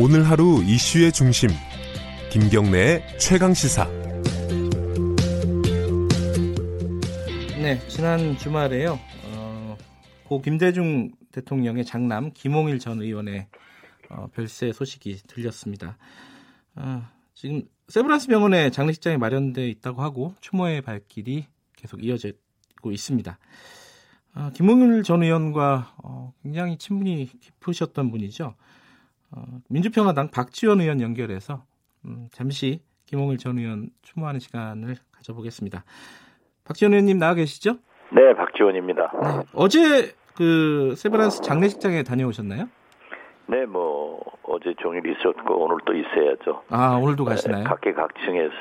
오늘 하루 이슈의 중심 김경래의 최강 시사. 네, 지난 주말에요. 어, 고 김대중 대통령의 장남 김홍일 전 의원의 어, 별세 소식이 들렸습니다. 어, 지금 세브란스 병원에 장례식장이 마련돼 있다고 하고 추모의 발길이 계속 이어지고 있습니다. 어, 김홍일 전 의원과 어, 굉장히 친분이 깊으셨던 분이죠. 어, 민주평화당 박지원 의원 연결해서 음, 잠시 김홍일 전 의원 추모하는 시간을 가져보겠습니다. 박지원 의원님 나와 계시죠? 네, 박지원입니다. 네, 어제 그 세브란스 장례식장에 다녀오셨나요? 네, 뭐 어제 종일 있었고 오늘 또 있어야죠. 아 오늘도 가시나요? 네, 각계각층에서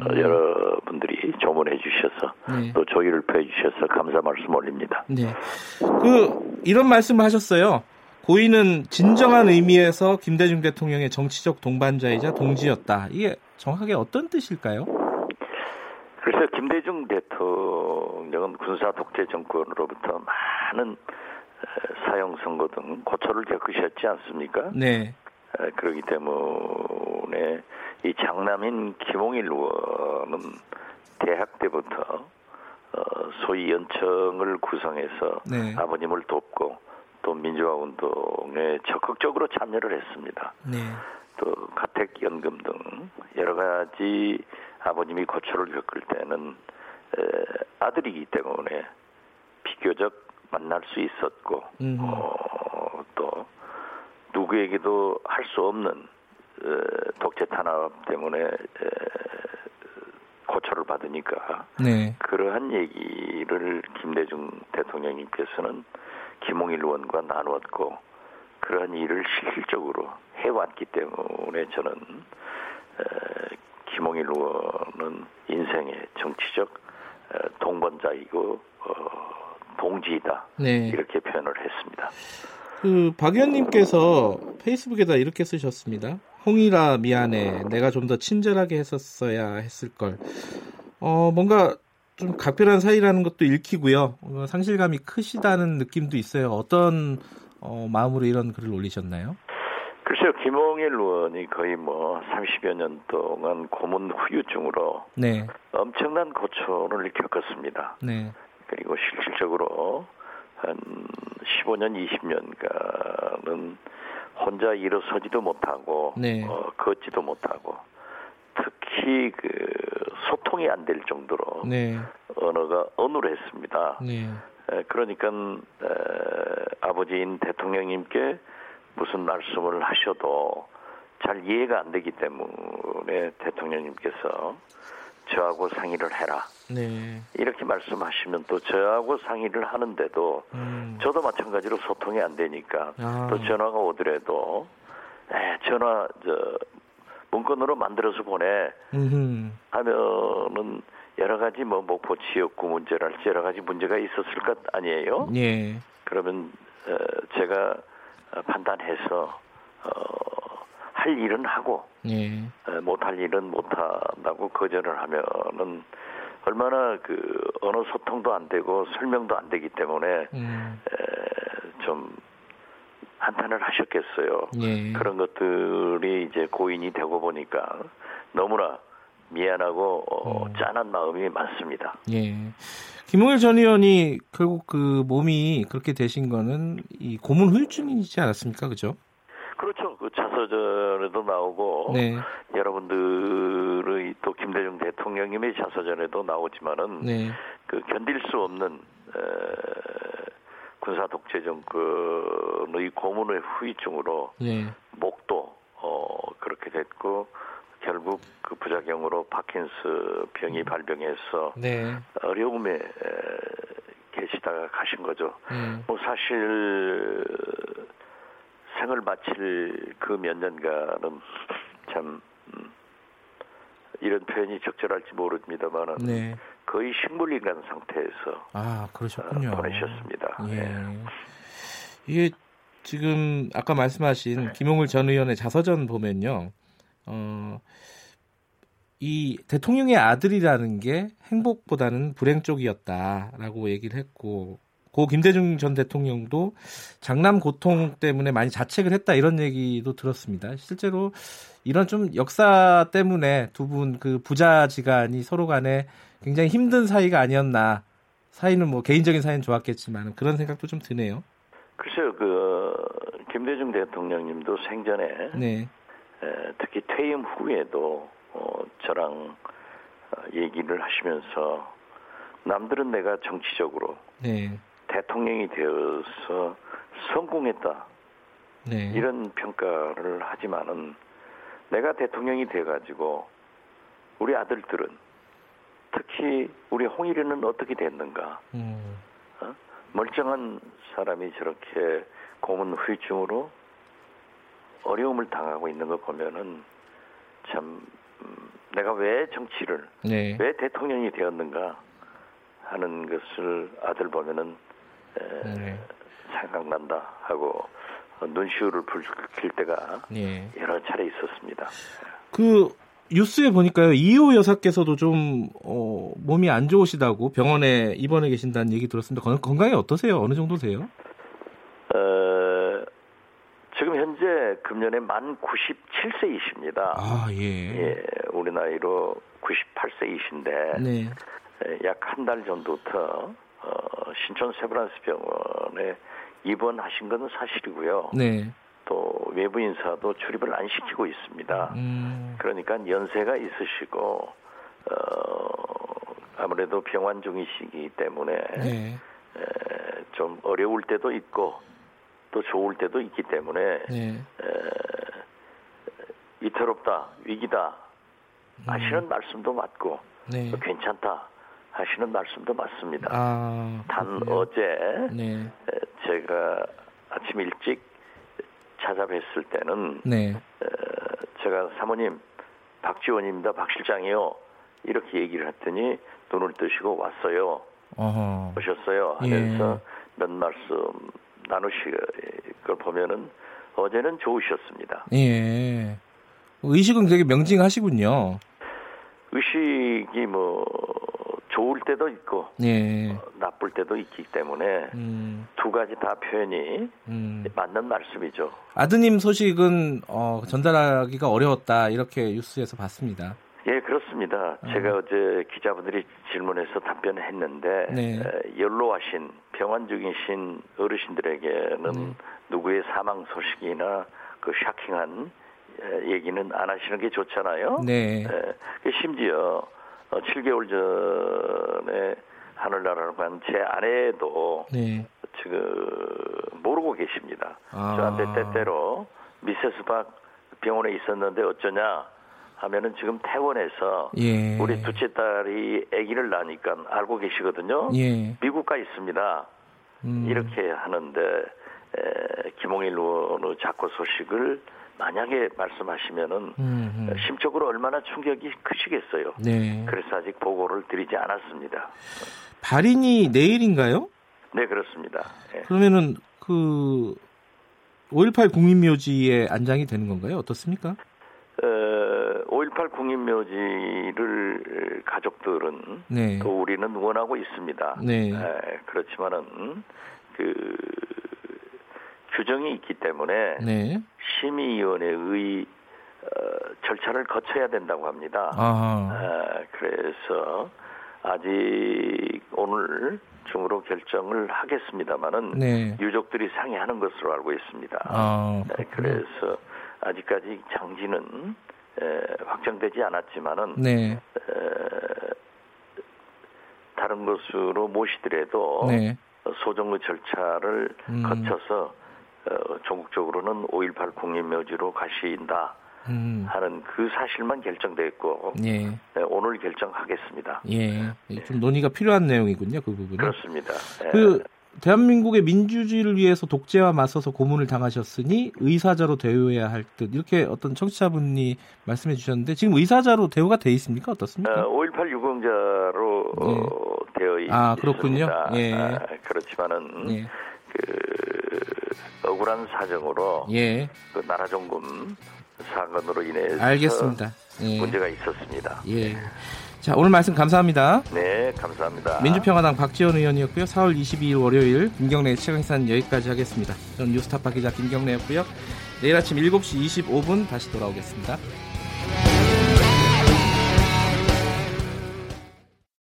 음. 여러분들이 조문해 주셔서 네. 또 조의를 표해 주셔서 감사 말씀 올립니다. 네, 그 이런 말씀을 하셨어요. 고인은 진정한 의미에서 김대중 대통령의 정치적 동반자이자 동지였다. 이게 정확하게 어떤 뜻일까요? 그래서 김대중 대통령은 군사 독재 정권으로부터 많은 사형 선고 등 고초를 겪으셨지 않습니까? 네. 그렇기 때문에 이 장남인 김홍일 의원은 대학 때부터 어, 소위 연청을 구성해서 네. 아버님을 돕고 또 민주화 운동에 적극적으로 참여를 했습니다. 네. 또 가택 연금 등 여러 가지 아버님이 고초를 겪을 때는 아들이기 때문에 비교적 만날 수 있었고 어, 또 누구에게도 할 수 없는 에, 독재 탄압 때문에 에, 고초를 받으니까 네. 그러한 얘기를 김대중 대통령님께서는 김홍일 의원과 나누었고 그러한 일을 실질적으로 해왔기 때문에 저는 에, 김홍일 의원은 인생의 정치적 동반자이고 어, 동지이다. 네. 이렇게 표현을 했습니다. 그 박 의원님께서 페이스북에다 이렇게 쓰셨습니다. 홍이라 미안해. 내가 좀 더 친절하게 했었어야 했을 걸. 어 뭔가 좀 각별한 사이라는 것도 읽히고요. 어, 상실감이 크시다는 느낌도 있어요. 어떤 어, 마음으로 이런 글을 올리셨나요? 글쎄요, 김홍일 의원이 거의 뭐 30여 년 동안 고문 후유증으로 네. 엄청난 고초를 겪었습니다. 네. 그리고 실질적으로 한 15년, 20년간은 혼자 일어서지도 못하고 네. 어, 걷지도 못하고 특히 그 소통이 안 될 정도로 네. 언어가 어눌했습니다. 네. 에, 그러니까 에, 아버지인 대통령님께 무슨 말씀을 하셔도 잘 이해가 안 되기 때문에 대통령님께서 저하고 상의를 해라. 네. 이렇게 말씀하시면 또 저하고 상의를 하는데도 음. 저도 마찬가지로 소통이 안 되니까 아. 또 전화가 오더라도 에, 전화 저 문건으로 만들어서 보내 음흠. 하면은 여러 가지 뭐 목포 지역구 문제랄지 여러 가지 문제가 있었을 것 아니에요? 예. 그러면 어, 제가 판단해서 어, 할 일은 하고 예. 못할 일은 못한다고 거절을 하면은 얼마나 그 언어 소통도 안 되고 설명도 안 되기 때문에 음. 에, 좀 한탄을 하셨겠어요. 예. 그런 것들이 이제 고인이 되고 보니까 너무나 미안하고 어, 음. 짠한 마음이 많습니다. 예. 김홍일 전 의원이 결국 그 몸이 그렇게 되신 거는 이 고문 후유증이지 않았습니까? 그죠? 그렇죠. 그 자서전에도 나오고 네. 여러분들의 또 김대중 대통령님의 자서전에도 나오지만은 네. 그 견딜 수 없는 에, 군사 독재 정권의 고문의 후유증으로 네. 목도 어, 그렇게 됐고 결국 그 부작용으로 파킨스 병이 발병해서 네. 어려움에 에, 계시다가 가신 거죠. 음. 뭐 사실 생을 마칠 그 몇 년간은 참 음, 이런 표현이 적절할지 모릅니다만은 네. 거의 식물인간 상태에서 아 그러셨군요. 어, 보내셨습니다. 예. 네. 이게 지금 아까 말씀하신 김용일 전 의원의 자서전 보면요, 어, 이 대통령의 아들이라는 게 행복보다는 불행 쪽이었다라고 얘기를 했고 고 김대중 전 대통령도 장남 고통 때문에 많이 자책을 했다 이런 얘기도 들었습니다. 실제로 이런 좀 역사 때문에 두 분 그 부자지간이 서로 간에 굉장히 힘든 사이가 아니었나. 사이는 뭐 개인적인 사이는 좋았겠지만 그런 생각도 좀 드네요. 글쎄요, 그 김대중 대통령님도 생전에 네. 에, 특히 퇴임 후에도 어, 저랑 어, 얘기를 하시면서 남들은 내가 정치적으로 네. 대통령이 되어서 성공했다 네. 이런 평가를 하지만은 내가 대통령이 돼가지고 우리 아들들은 특히 우리 홍일이는 어떻게 됐는가 음. 어? 멀쩡한 사람이 저렇게 고문 후유증으로 어려움을 당하고 있는 거 보면은 참 음, 내가 왜 정치를 네. 왜 대통령이 되었는가 하는 것을 아들 보면은 에, 네. 생각난다 하고 눈시울을 붉힐 때가 네. 여러 차례 있었습니다. 그 뉴스에 보니까요 이호 여사께서도 좀 어, 몸이 안 좋으시다고 병원에 입원해 계신다는 얘기 들었습니다. 건, 건강이 어떠세요? 어느 정도세요? 어, 지금 현재 금년에 만 97세이십니다. 아 예. 예, 우리 나이로 98세이신데 네. 약한 달 전부터 어, 신촌 세브란스 병원에 입원하신 것은 사실이고요. 네. 또 외부 인사도 출입을 안 시키고 있습니다. 음. 그러니까 연세가 있으시고 어, 아무래도 병환 중이시기 때문에 네. 에, 좀 어려울 때도 있고 또 좋을 때도 있기 때문에 네. 에, 위태롭다 위기다 하시는 말씀도 맞고 네. 괜찮다 하시는 말씀도 맞습니다. 아. 단. 어제 네. 에, 제가 아침 일찍 찾아뵀을 때는 네. 에, 제가 사모님 박지원입니다 박 실장이요 이렇게 얘기를 했더니 눈을 뜨시고 왔어요 어허. 오셨어요 예. 하면서 몇 말씀 나누실 걸 보면은 어제는 좋으셨습니다 예. 의식은 되게 명징하시군요. 의식이 뭐 좋을 때도 있고 예. 어, 나쁠 때도 있기 때문에 음. 두 가지 다 표현이 음. 맞는 말씀이죠. 아드님 소식은 어, 전달하기가 어려웠다 이렇게 뉴스에서 봤습니다. 예, 그렇습니다. 제가 어제 기자분들이 질문해서 답변했는데 네. 에, 연로하신 병환 중이신 어르신들에게는 네. 누구의 사망 소식이나 그 샤킹한 에, 얘기는 안 하시는 게 좋잖아요. 네. 에, 그 심지어 어, 7개월 전에 하늘나라로 간 제 아내도 네. 지금 모르고 계십니다. 아. 저한테 때때로 미세스 박 병원에 있었는데 어쩌냐 하면은 지금 퇴원해서 예. 우리 둘째 딸이 아기를 낳으니까 알고 계시거든요. 예. 미국 가 있습니다. 음. 이렇게 하는데 에, 김홍일 의원의 자꾸 소식을 만약에 말씀하시면은 음, 음. 심적으로 얼마나 충격이 크시겠어요. 네. 그래서 아직 보고를 드리지 않았습니다. 발인이 내일인가요? 네 그렇습니다. 예. 그러면은 그 5.18 국민묘지에 안장이 되는 건가요? 어떻습니까? 어, 5.18 국민묘지를 가족들은 네. 또 우리는 원하고 있습니다. 네. 에, 그렇지만은 그 규정이 있기 때문에 네. 심의위원회의 어, 절차를 거쳐야 된다고 합니다. 아. 에, 그래서 아직 오늘 중으로 결정을 하겠습니다마는 네. 유족들이 상의하는 것으로 알고 있습니다. 아. 네, 그래서 아직까지 장지는 에, 확정되지 않았지만은 네. 에, 다른 곳으로 모시더라도 네. 소정의 절차를 음. 거쳐서 어, 전국적으로는 5.18 국립묘지로 가신다 음. 하는 그 사실만 결정됐고 예. 네, 오늘 결정하겠습니다. 예. 좀 논의가 필요한 내용이군요. 그 부분은. 그렇습니다. 예. 그 대한민국의 민주주의를 위해서 독재와 맞서서 고문을 당하셨으니 의사자로 대우해야 할 듯 이렇게 어떤 청취자분이 말씀해 주셨는데 지금 의사자로 대우가 돼 있습니까? 어떻습니까? 어, 5.18 유공자로 어, 되어 있, 아, 그렇군요. 있습니다. 예. 아, 그렇지만은 예. 그 억울한 사정으로 예. 그 나라 종금 사건으로 인해서 알겠습니다. 예. 문제가 있었습니다. 예. 자, 오늘 말씀 감사합니다. 네, 감사합니다. 민주평화당 박지원 의원이었고요. 4월 22일 월요일 김경래 최강산 여기까지 하겠습니다. 저는 뉴스타파 기자 김경래였고요. 내일 아침 7시 25분 다시 돌아오겠습니다.